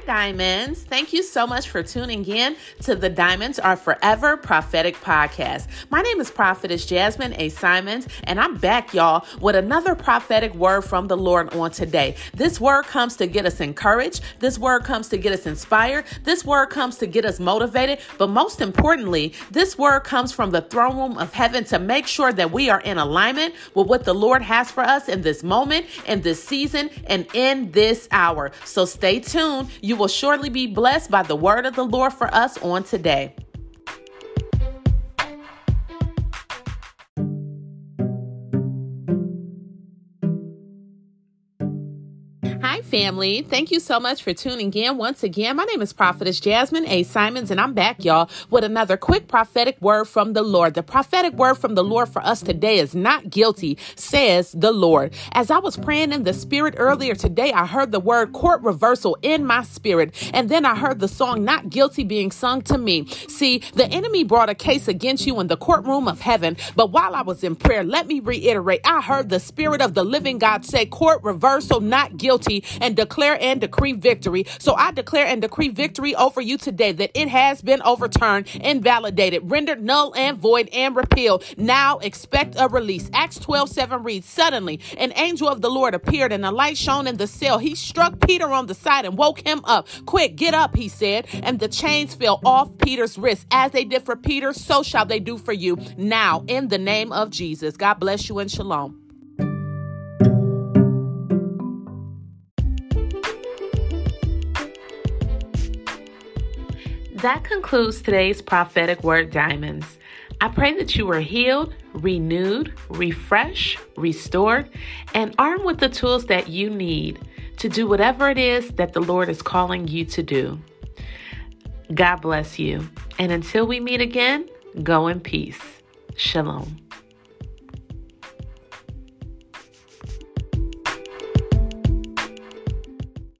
Diamonds. Thank you so much for tuning in to the Diamonds Are Forever Prophetic Podcast. My name is Prophetess Jasmine A. Simons, and I'm back, y'all, with another prophetic word from the Lord on today. This word comes to get us encouraged, this word comes to get us inspired, this word comes to get us motivated, but most importantly, this word comes from the throne room of heaven to make sure that we are in alignment with what the Lord has for us in this moment, in this season, and in this hour. So stay tuned. You will surely be blessed by the word of the Lord for us on today. Family. Thank you so much for tuning in once again. My name is Prophetess Jasmine A. Simons, and I'm back, y'all, with another quick prophetic word from the Lord. The prophetic word from the Lord for us today is not guilty, says the Lord. As I was praying in the spirit earlier today, I heard the word court reversal in my spirit, and then I heard the song Not Guilty being sung to me. See, the enemy brought a case against you in the courtroom of heaven, but while I was in prayer, let me reiterate, I heard the spirit of the living God say court reversal, not guilty, and declare and decree victory. So I declare and decree victory over you today that it has been overturned, invalidated, rendered null and void and repealed. Now expect a release. Acts 12 7 reads, Suddenly an angel of the Lord appeared and a light shone in the cell. He struck Peter on the side and woke him up. Quick, get up, he said. And the chains fell off Peter's wrists. As they did for Peter, so shall they do for you. Now, in the name of Jesus. God bless you and shalom. That concludes today's prophetic word, Diamonds. I pray that you were healed, renewed, refreshed, restored, and armed with the tools that you need to do whatever it is that the Lord is calling you to do. God bless you. And until we meet again, go in peace. Shalom.